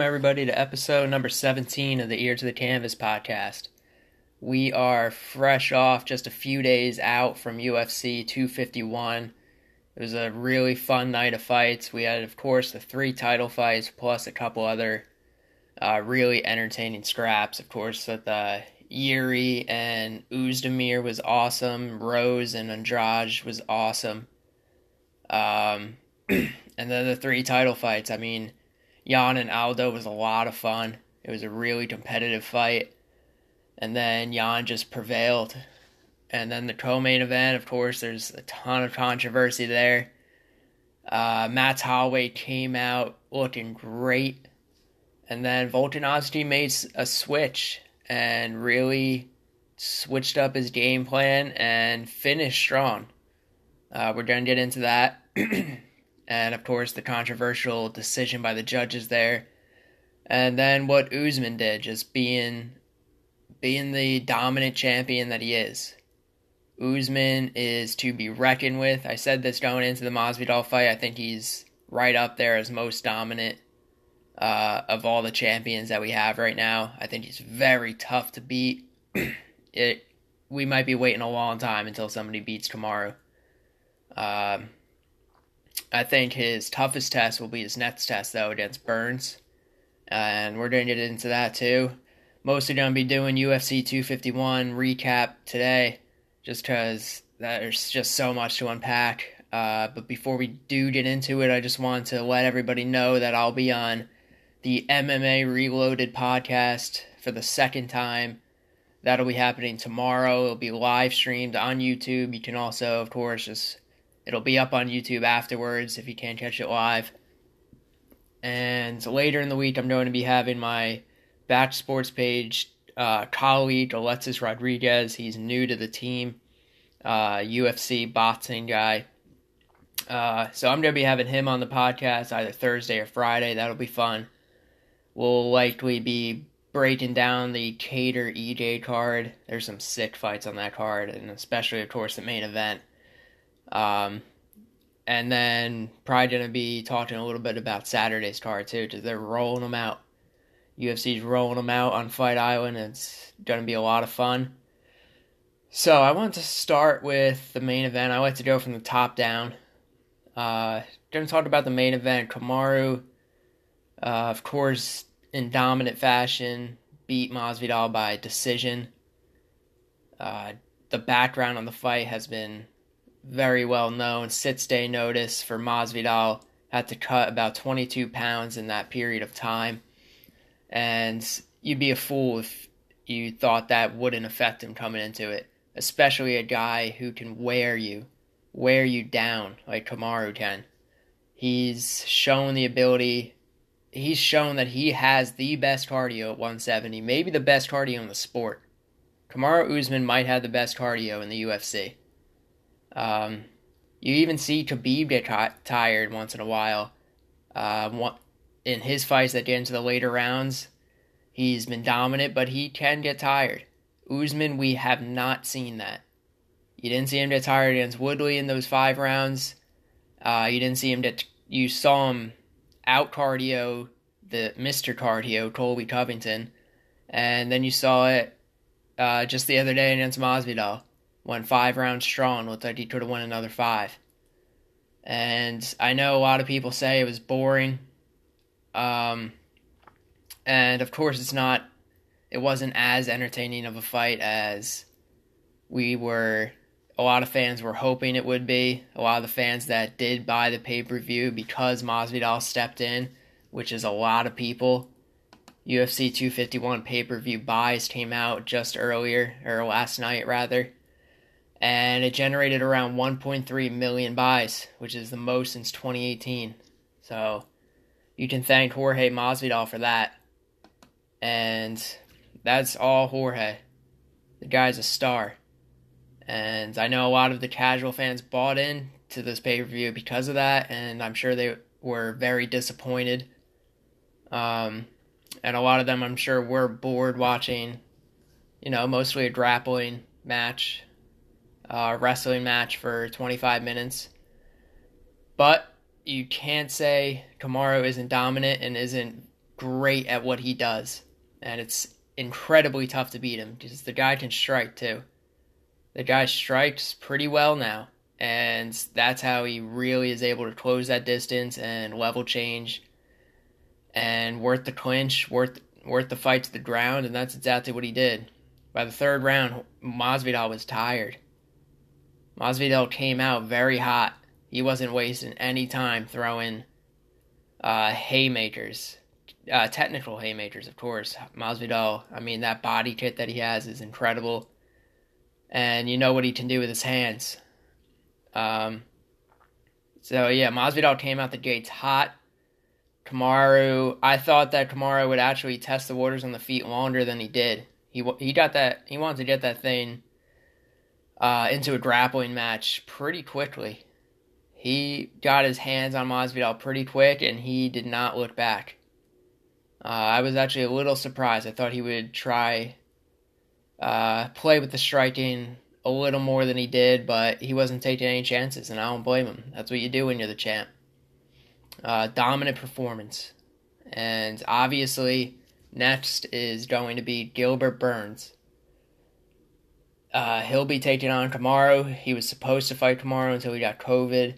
welcome everybody to episode number 17 of the Ear to the Canvas podcast. We are fresh off just a few days out from UFC 251. It was a really fun night of fights. We had, of course, the three title fights plus a couple other uh, really entertaining scraps. Of course, that the Yuri and Oezdemir was awesome. Rose and Andrade was awesome. Um, and then the three title fights. I mean, Yan and Aldo was a lot of fun. It was a really competitive fight. And then Yan just prevailed. And then the co main event, of course, there's a ton of controversy there. Uh, Max Holloway came out looking great. And then Volkanovski made a switch and really switched up his game plan and finished strong. Uh, we're going to get into that. and of course the controversial decision by the judges there, and then what Usman did, just being being the dominant champion that he is. Usman is to be reckoned with. I said this going into the Masvidal fight. I think he's right up there as most dominant uh, of all the champions that we have right now. I think he's very tough to beat. it we might be waiting a long time until somebody beats Kamaru. Um, I think his toughest test will be his next test, though, against Burns. And we're going to get into that, too. Mostly going to be doing UFC 251 recap today, just because there's just so much to unpack. Uh, but before we do get into it, I just want to let everybody know that I'll be on the MMA Reloaded podcast for the second time. That'll be happening tomorrow. It'll be live streamed on YouTube. You can also, of course, just It'll be up on YouTube afterwards if you can't catch it live. And later in the week, I'm going to be having my Back Sports page uh, colleague, Alexis Rodriguez. He's new to the team, uh, UFC boxing guy. Uh, so I'm going to be having him on the podcast either Thursday or Friday. That'll be fun. We'll likely be breaking down the Kattar Ige card. There's some sick fights on that card, and especially, of course, the main event. Um, and then probably going to be talking a little bit about Saturday's card too, because they're rolling them out. UFC's rolling them out on Fight Island. It's going to be a lot of fun. So I want to start with the main event. I like to go from the top down. Uh, going to talk about the main event. Kamaru, uh, of course, in dominant fashion, beat Masvidal by decision. Uh, the background on the fight has been very well known six day notice for Masvidal. Had to cut about 22 pounds in that period of time. And you'd be a fool if you thought that wouldn't affect him coming into it. Especially a guy who can wear you, wear you down like Kamaru can. He's shown the ability, he's shown that he has the best cardio at 170, maybe the best cardio in the sport. Kamaru Usman might have the best cardio in the UFC. Um, you even see Khabib get tired once in a while. Uh, in his fights that get into the later rounds, he's been dominant, but he can get tired. Usman, we have not seen that. You didn't see him get tired against Woodley in those five rounds. Uh, you didn't see him get. You saw him out cardio the Mister Cardio, Colby Covington, and then you saw it uh, just the other day against Masvidal went five rounds strong. Looked like he could have won another five. And I know a lot of people say it was boring. Um, and of course, it's not. It wasn't as entertaining of a fight as we were. A lot of fans were hoping it would be. A lot of the fans that did buy the pay per view because Masvidal stepped in, which is a lot of people. UFC 251 pay per view buys came out just earlier, or last night rather and it generated around 1.3 million buys, which is the most since 2018. So you can thank Jorge Masvidal for that. And that's all Jorge. The guy's a star. And I know a lot of the casual fans bought in to this pay per view because of that, and I'm sure they were very disappointed. Um, and a lot of them, I'm sure, were bored watching, you know, mostly a grappling match uh, wrestling match for 25 minutes. But you can't say Kamaru isn't dominant and isn't great at what he does, and it's incredibly tough to beat him because the guy can strike too. The guy strikes pretty well now, and that's how he really is able to close that distance and level change and worth the clinch, worth worth the fight to the ground, and that's exactly what he did. By the third round, Masvidal was tired. Masvidal came out very hot. He wasn't wasting any time throwing uh, haymakers, uh, technical haymakers, of course. Masvidal, I mean, that body kit that he has is incredible, and you know what he can do with his hands. Um, so yeah, Masvidal came out the gates hot. Kamaru, I thought that Kamaru would actually test the waters on the feet longer than he did. He he got that he wanted to get that thing uh, into a grappling match pretty quickly. He got his hands on Masvidal pretty quick, and he did not look back. Uh, I was actually a little surprised. I thought he would try uh, play with the striking a little more than he did, but he wasn't taking any chances, and I don't blame him. That's what you do when you're the champ. Uh, dominant performance. And obviously, next is going to be Gilbert Burns. Uh, he'll be taking on Kamaru. He was supposed to fight Kamaru until he got COVID.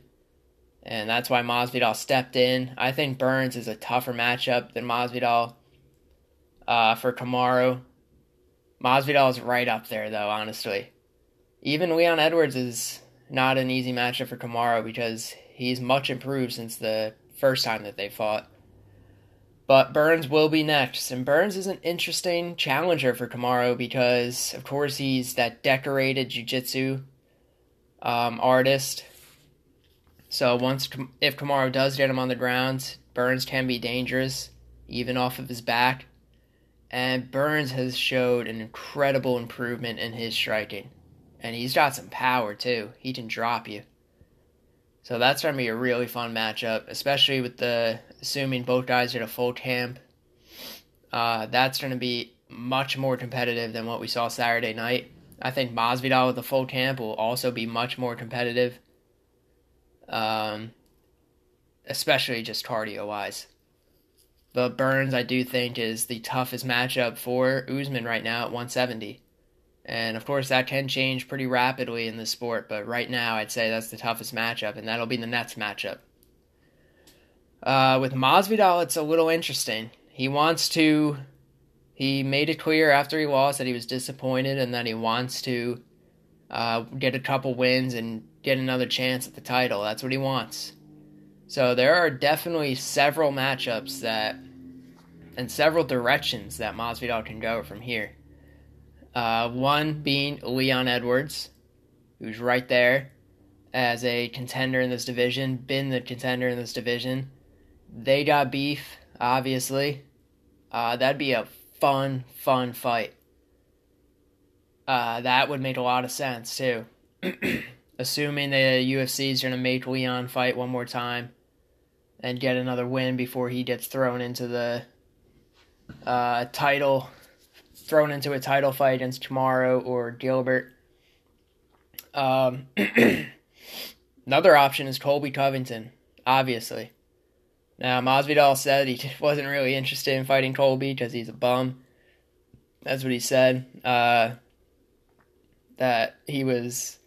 And that's why Masvidal stepped in. I think Burns is a tougher matchup than Masvidal uh, for Kamaru. Masvidal is right up there, though, honestly. Even Leon Edwards is not an easy matchup for Kamaru because he's much improved since the first time that they fought. But Burns will be next, and Burns is an interesting challenger for Kamaru because, of course, he's that decorated jiu-jitsu um, artist. So once if Kamaru does get him on the ground, Burns can be dangerous, even off of his back. And Burns has showed an incredible improvement in his striking, and he's got some power too. He can drop you. So that's going to be a really fun matchup, especially with the assuming both guys get a full camp. Uh, that's going to be much more competitive than what we saw Saturday night. I think Masvidal with the full camp will also be much more competitive, um, especially just cardio wise. But Burns, I do think, is the toughest matchup for Usman right now at 170. And of course, that can change pretty rapidly in this sport, but right now, I'd say that's the toughest matchup, and that'll be the next matchup. Uh, with Masvidal, it's a little interesting. He wants to. He made it clear after he lost that he was disappointed and that he wants to uh, get a couple wins and get another chance at the title. That's what he wants. So there are definitely several matchups that, and several directions that Masvidal can go from here. Uh, one being Leon Edwards, who's right there as a contender in this division, been the contender in this division. They got beef, obviously. Uh, that'd be a fun, fun fight. Uh, that would make a lot of sense, too. Assuming the UFC is going to make Leon fight one more time and get another win before he gets thrown into the uh, title thrown into a title fight against Kamaru or Gilbert. Um, another option is Colby Covington, obviously. Now, Masvidal said he wasn't really interested in fighting Colby because he's a bum. That's what he said. Uh, that he was,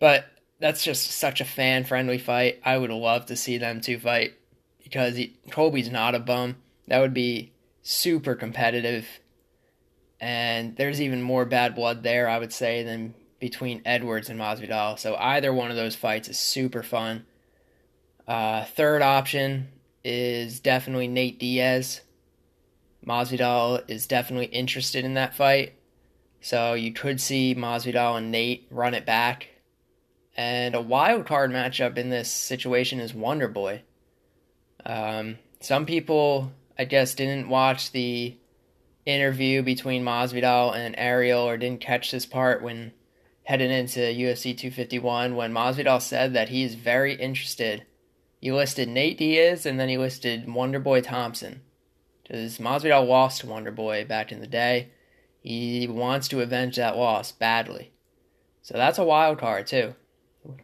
but that's just such a fan friendly fight. I would love to see them two fight because he, Colby's not a bum. That would be super competitive and there's even more bad blood there, I would say, than between Edwards and Masvidal. So either one of those fights is super fun. Uh, third option is definitely Nate Diaz. Masvidal is definitely interested in that fight. So you could see Masvidal and Nate run it back. And a wild card matchup in this situation is Wonder Boy. Um, some people, I guess, didn't watch the interview between Masvidal and Ariel or didn't catch this part when heading into UFC 251 when Masvidal said that he's very interested. He listed Nate Diaz and then he listed Wonderboy Thompson. Because Masvidal lost to Wonderboy back in the day. He wants to avenge that loss badly. So that's a wild card too.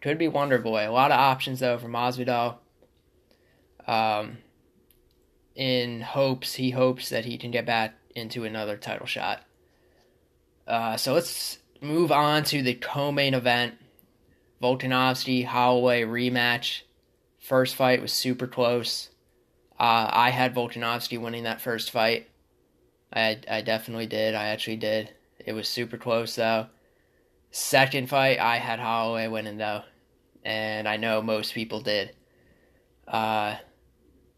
Could be Wonderboy. A lot of options though for Masvidal. Um, in hopes he hopes that he can get back into another title shot. Uh, so let's move on to the co-main event. Volkanovski Holloway rematch. First fight was super close. Uh, I had Volkanovski winning that first fight. I I definitely did. I actually did. It was super close though. Second fight, I had Holloway winning though, and I know most people did. Uh,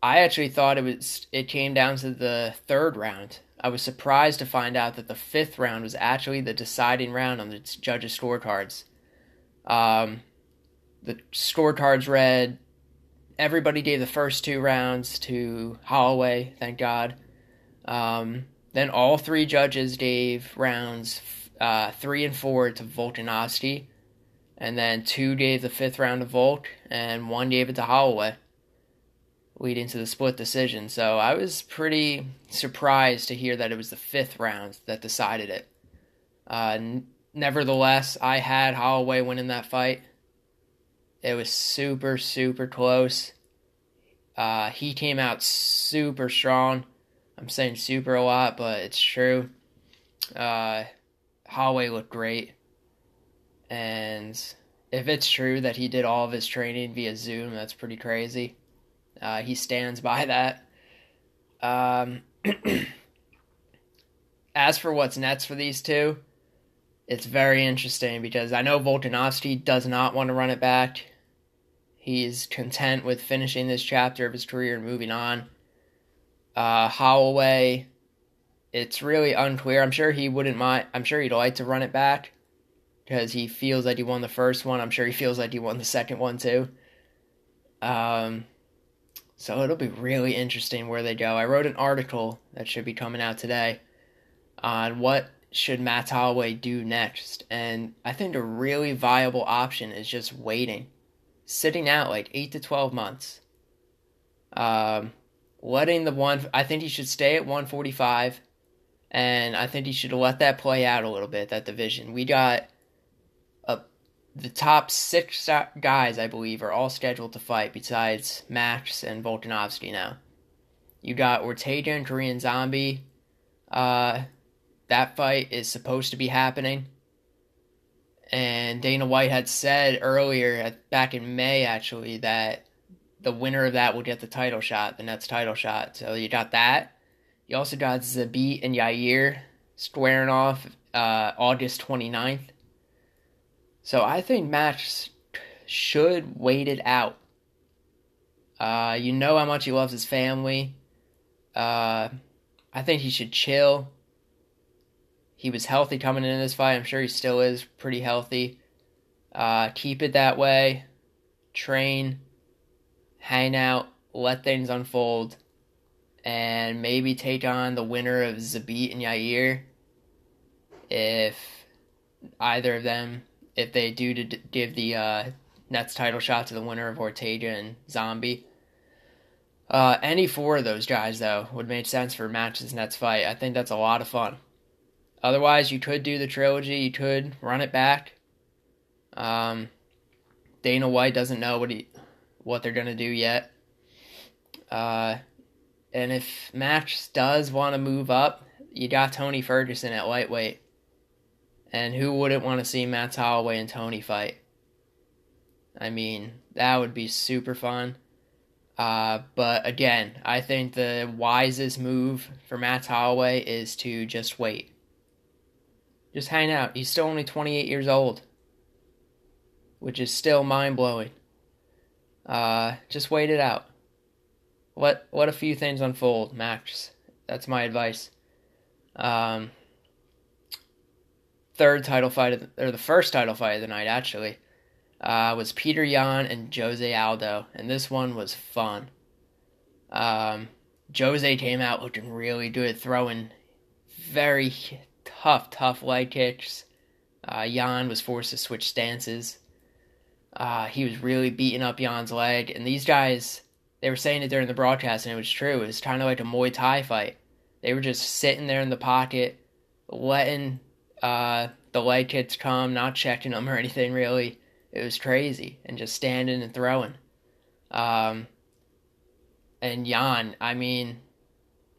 I actually thought it was it came down to the third round. I was surprised to find out that the fifth round was actually the deciding round on the judges' scorecards. Um, the scorecards read everybody gave the first two rounds to Holloway, thank God. Um, then all three judges gave rounds uh, three and four to Volkanovski, and then two gave the fifth round to Volk, and one gave it to Holloway, leading to the split decision. So I was pretty surprised to hear that it was the fifth round that decided it. Uh, n- nevertheless, I had Holloway winning that fight. It was super, super close. Uh, he came out super strong. I'm saying super a lot, but it's true. Uh, Holloway looked great. And if it's true that he did all of his training via Zoom, that's pretty crazy. Uh, he stands by that. Um, as for what's next for these two, it's very interesting because I know Volkanovski does not want to run it back. He's content with finishing this chapter of his career and moving on. Uh, Holloway, it's really unclear. I'm sure he wouldn't mind. I'm sure he'd like to run it back because he feels like he won the first one. I'm sure he feels like he won the second one too. Um, so it'll be really interesting where they go. I wrote an article that should be coming out today on what should Max Holloway do next, and I think a really viable option is just waiting sitting out like eight to twelve months. Um, letting the one, I think he should stay at one forty five, and I think he should let that play out a little bit. That division, we got the top six guys, I believe, are all scheduled to fight besides Max and Volkanovski now. You got Ortega and Korean Zombie. Uh, that fight is supposed to be happening. And Dana White had said earlier, back in May actually, that the winner of that will get the title shot, the Nets title shot. So you got that. You also got Zabit and Yair squaring off uh, August 29th. So I think Max should wait it out. Uh, you know how much he loves his family. Uh, I think he should chill. He was healthy coming into this fight. I'm sure he still is pretty healthy. Uh, keep it that way. Train, hang out, let things unfold, and maybe take on the winner of Zabit and Yair. If either of them, if they do to give the uh, Nets title shot to the winner of Ortega and Zombie. Uh, any four of those guys, though, would make sense for matches Nets fight. I think that's a lot of fun. Otherwise, you could do the trilogy. You could run it back. Um, Dana White doesn't know what he what they're gonna do yet. Uh, and if Max does want to move up, you got Tony Ferguson at lightweight. And who wouldn't want to see Max Holloway and Tony fight? I mean, that would be super fun. Uh, but again, I think the wisest move for Max Holloway is to just wait. Just hang out. He's still only 28 years old, which is still mind blowing. Uh, just wait it out. Let let a few things unfold, Max. That's my advice. Um, third title fight, the, or the first title fight of the night, actually, uh, was Peter Yan and Jose Aldo, and this one was fun. Um, Jose came out looking really good, throwing very tough, tough leg kicks. Uh, Yan was forced to switch stances. Uh, he was really beating up Yan's leg, and these guys, they were saying it during the broadcast, and it was true. It was kind of like a Muay Thai fight. They were just sitting there in the pocket, letting uh, the leg kicks come, not checking them or anything really. It was crazy, and just standing and throwing. Um, and Yan, I mean,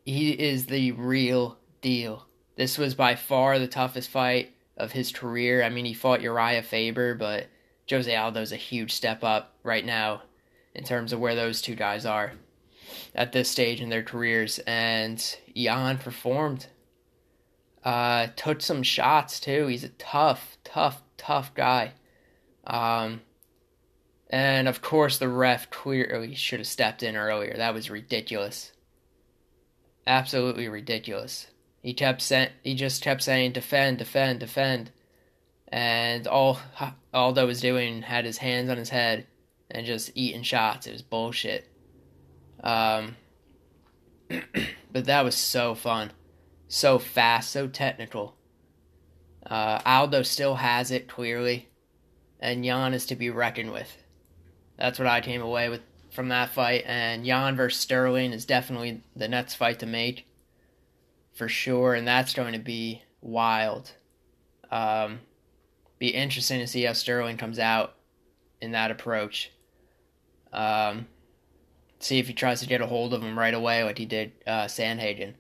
he is the real deal. This was by far the toughest fight of his career. I mean, he fought Urijah Faber, but Jose Aldo's a huge step up right now in terms of where those two guys are at this stage in their careers. And Yan performed. Uh, took some shots too. He's a tough, tough, tough guy. Um, and of course, the ref clearly should have stepped in earlier. That was ridiculous. Absolutely ridiculous. He kept saying, he just kept saying, defend, defend, defend. And all Aldo was doing had his hands on his head and just eating shots. It was bullshit. Um, but that was so fun, so fast, so technical. Uh, Aldo still has it clearly, and Yan is to be reckoned with. That's what I came away with from that fight. And Yan versus Sterling is definitely the next fight to make, for sure. And that's going to be wild. Um, be interesting to see how Sterling comes out in that approach. Um, see if he tries to get a hold of him right away, like he did uh, Sandhagen.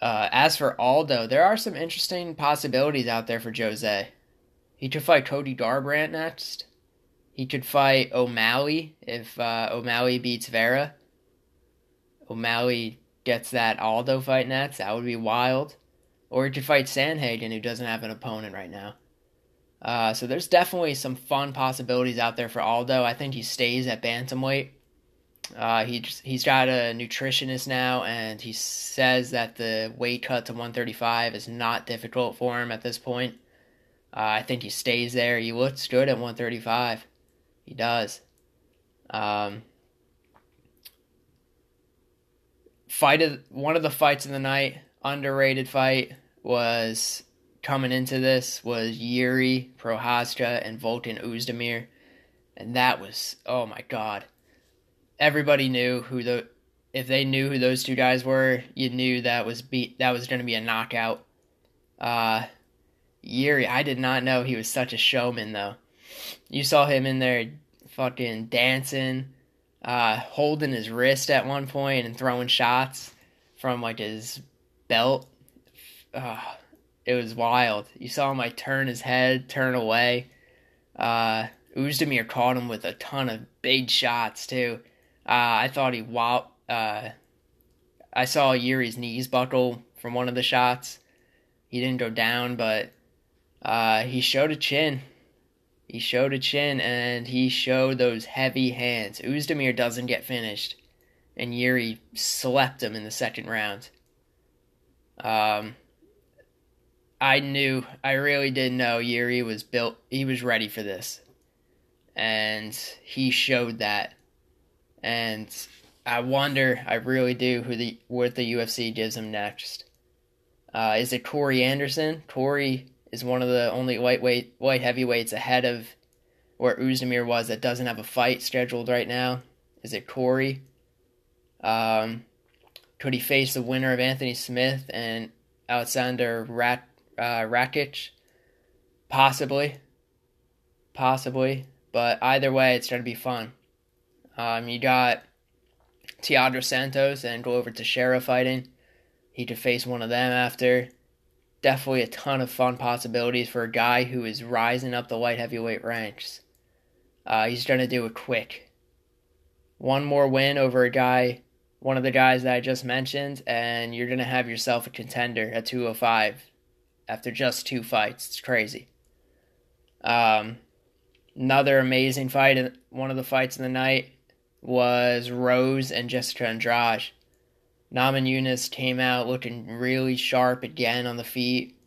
Uh, as for Aldo, there are some interesting possibilities out there for Jose. He could fight Cody Garbrandt next. He could fight O'Malley if uh, O'Malley beats Vera. O'Malley gets that Aldo fight next. That would be wild. Or he could fight Sandhagen, who doesn't have an opponent right now. Uh, so there's definitely some fun possibilities out there for Aldo. I think he stays at bantamweight. Uh, he he's got a nutritionist now, and he says that the weight cut to 135 is not difficult for him at this point. Uh, I think he stays there. He looks good at 135. He does. Um, fight of one of the fights of the night, underrated fight was coming into this was Yuri Prochazka and Volkan Oezdemir, and that was oh my god. Everybody knew who the if they knew who those two guys were, you knew that was be that was going to be a knockout. Uh, Yuri, I did not know he was such a showman though. You saw him in there fucking dancing, uh, holding his wrist at one point and throwing shots from like his belt. Uh, it was wild. You saw him like turn his head, turn away. Uh, Oezdemir caught him with a ton of big shots too. Uh, I thought he wow. Uh, I saw Yuri's knees buckle from one of the shots. He didn't go down, but uh, he showed a chin. He showed a chin and he showed those heavy hands. Oezdemir doesn't get finished, and Yuri slept him in the second round. Um, I knew, I really didn't know Yuri was built, he was ready for this. And he showed that. And I wonder, I really do, who the what the UFC gives him next. Uh, is it Corey Anderson? Corey is one of the only lightweight, light heavyweights ahead of where Oezdemir was that doesn't have a fight scheduled right now. Is it Corey? Um, could he face the winner of Anthony Smith and Alexander Rat, uh, Rakic? Possibly. Possibly. But either way, it's going to be fun. Um, you got Thiago Santos and Glover Teixeira fighting. He could face one of them after. Definitely a ton of fun possibilities for a guy who is rising up the light heavyweight ranks. Uh, he's going to do it quick. One more win over a guy, one of the guys that I just mentioned, and you're going to have yourself a contender at 205 after just two fights. It's crazy. Um, another amazing fight, one of the fights of the night was Rose and Jessica Andrade. Namajunas came out looking really sharp again on the feet.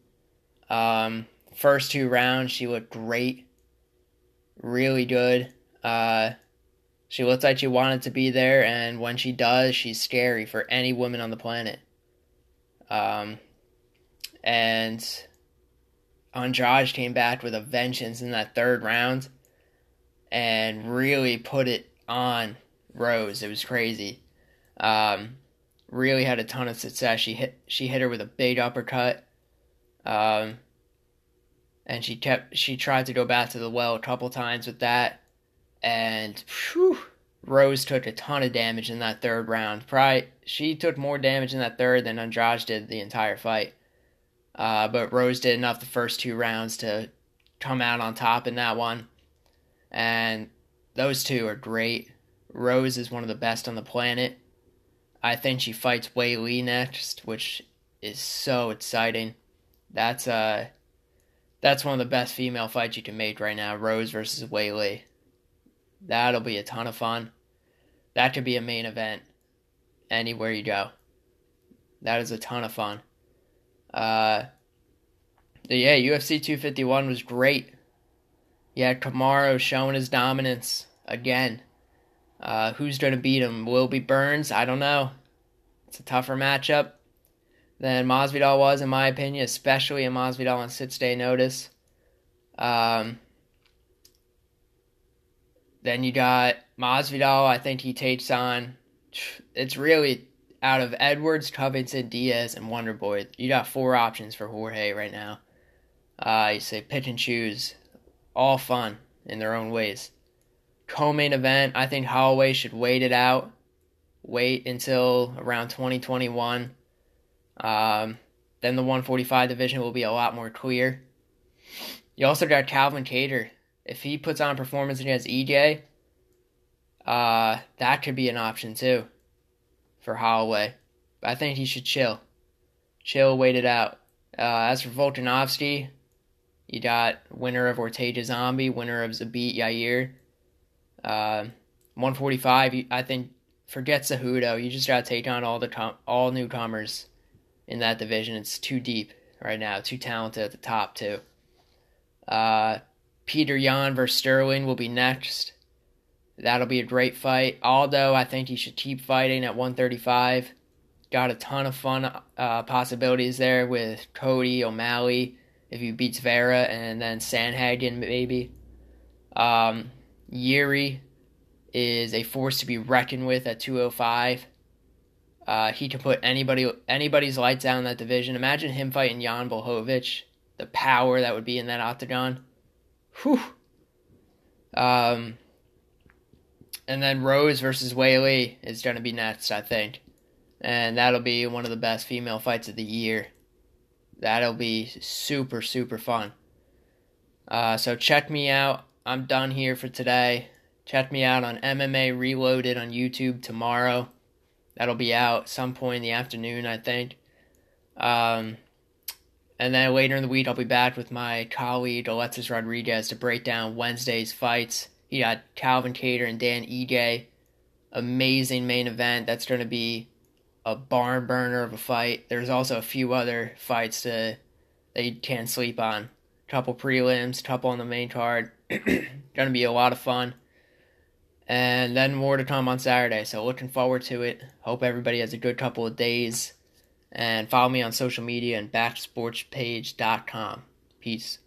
Um, first two rounds, she looked great really good. Uh, she looks like she wanted to be there, and when she does, she's scary for any woman on the planet. Um, and Andrade came back with a vengeance in that third round and really put it on Rose. It was crazy. Um, really had a ton of success. She hit she hit her with a big uppercut. Um, and she kept she tried to go back to the well a couple times with that, and whew, Rose took a ton of damage in that third round. Probably she took more damage in that third than Andrade did the entire fight. Uh, but Rose did enough the first two rounds to come out on top in that one. And those two are great. Rose is one of the best on the planet. I think she fights Weili next, which is so exciting. That's uh that's one of the best female fights you can make right now, Rose versus Weili. That'll be a ton of fun. That could be a main event anywhere you go. That is a ton of fun. Uh, yeah, UFC 251 was great. Yeah, Kamaru showing his dominance again. Uh, who's going to beat him? Will it be Burns? I don't know. It's a tougher matchup than Masvidal was, in my opinion, especially in Masvidal on six day notice. Um, then you got Masvidal. I think he takes on. It's really out of Edwards, Covington, Diaz, and Wonderboy. You got four options for Jorge right now. Uh, you say pick and choose, all fun in their own ways. Co-main event. I think Holloway should wait it out. Wait until around 2021. Um, then the 145 division will be a lot more clear. You also got Calvin Kattar. If he puts on a performance against Ige, uh, that could be an option too for Holloway. But I think he should chill. Chill, wait it out. Uh, as for Volkanovski, you got winner of Ortega Zombie, winner of Zabit Yair. Uh, 145, I think, forget Cejudo. You just got to take on all the com- all newcomers in that division. It's too deep right now, too talented at the top, too. Uh, Petr Yan versus Sterling will be next. That'll be a great fight. Aldo, I think he should keep fighting at 135. Got a ton of fun uh, possibilities there with Cody, O'Malley, if he beats Vera, and then Sandhagen maybe. Um, Yuri is a force to be reckoned with at 205. Uh, he can put anybody anybody's lights out in that division. Imagine him fighting Jan Blachowicz. The power that would be in that octagon. Whew. Um, and then Rose versus Weili is going to be next, I think. And that'll be one of the best female fights of the year. That'll be super, super fun. Uh, so check me out. I'm done here for today. Check me out on MMA Reloaded on YouTube tomorrow. That'll be out some point in the afternoon, I think. Um, and then later in the week, I'll be back with my colleague Alexis Rodriguez to break down Wednesday's fights. You got Calvin Kattar and Dan Ige. Amazing main event. That's going to be a barn burner of a fight. There's also a few other fights to, that you can't sleep on. Couple prelims, couple on the main card. to be a lot of fun. And then more to come on Saturday. So looking forward to it. Hope everybody has a good couple of days. And follow me on social media and backsportspage.com. Peace.